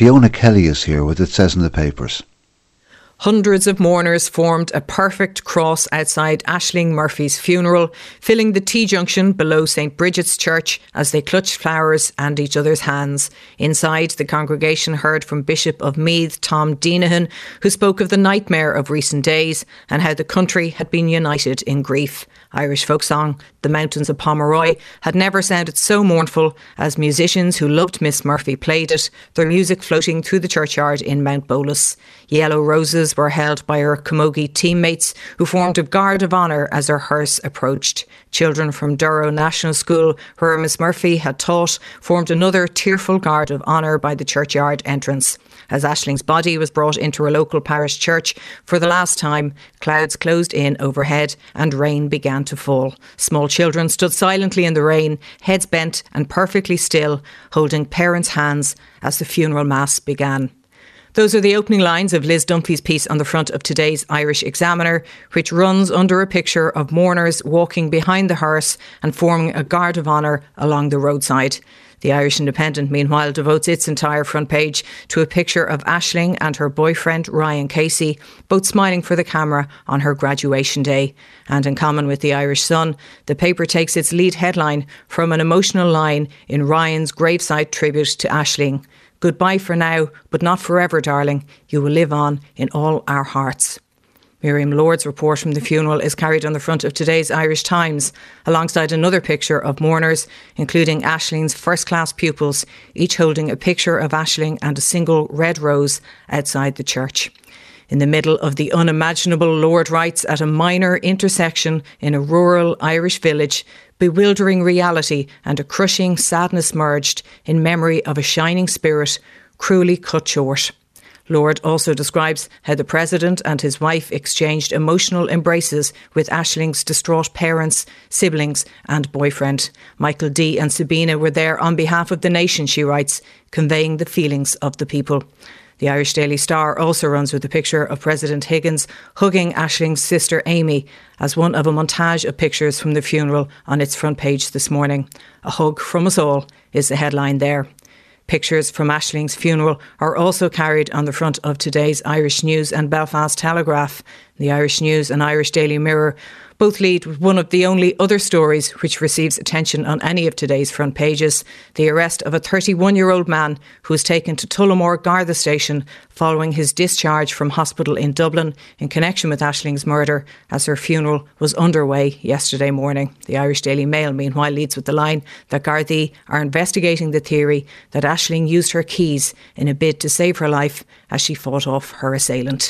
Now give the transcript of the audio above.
Fiona Kelly is here with it says in the papers. Hundreds of mourners formed a perfect cross outside Ashling Murphy's funeral, filling the T junction below St Bridget's Church as they clutched flowers and each other's hands. Inside, the congregation heard from Bishop of Meath, Tom Deenihan, who spoke of the nightmare of recent days and how the country had been united in grief. Irish folk song, The Mountains of Pomeroy, had never sounded so mournful as musicians who loved Miss Murphy played it, their music floating through the churchyard in Mountbolus. Yellow roses were held by her Camogie teammates, who formed a guard of honour as her hearse approached. Children from Durrow National School, where Miss Murphy had taught, formed another tearful guard of honour by the churchyard entrance. As Ashling's body was brought into a local parish church for the last time, clouds closed in overhead and rain began to fall. Small children stood silently in the rain, heads bent and perfectly still, holding parents' hands as the funeral mass began. Those are the opening lines of Liz Dunphy's piece on the front of today's Irish Examiner, which runs under a picture of mourners walking behind the hearse and forming a guard of honour along the roadside. The Irish Independent, meanwhile, devotes its entire front page to a picture of Ashling and her boyfriend Ryan Casey, both smiling for the camera on her graduation day. And in common with the Irish Sun, the paper takes its lead headline from an emotional line in Ryan's graveside tribute to Ashling. Goodbye for now, but not forever, darling. You will live on in all our hearts. Miriam Lord's report from the funeral is carried on the front of today's Irish Times, alongside another picture of mourners, including Ashling's first class pupils, each holding a picture of Ashling and a single red rose outside the church. In the middle of the unimaginable, Lord writes at a minor intersection in a rural Irish village, bewildering reality and a crushing sadness merged in memory of a shining spirit cruelly cut short. Lord also describes how the President and his wife exchanged emotional embraces with Ashling's distraught parents, siblings, and boyfriend. Michael D. and Sabina were there on behalf of the nation, she writes, conveying the feelings of the people. The Irish Daily Star also runs with a picture of President Higgins hugging Ashling's sister Amy as one of a montage of pictures from the funeral on its front page this morning. A hug from us all is the headline there. Pictures from Ashling's funeral are also carried on the front of today's Irish News and Belfast Telegraph. The Irish News and Irish Daily Mirror both lead with one of the only other stories which receives attention on any of today's front pages the arrest of a 31 year old man who was taken to Tullamore Garda Station following his discharge from hospital in Dublin in connection with Ashling's murder as her funeral was underway yesterday morning. The Irish Daily Mail, meanwhile, leads with the line that Gardaí are investigating the theory that Ashling used her keys in a bid to save her life as she fought off her assailant.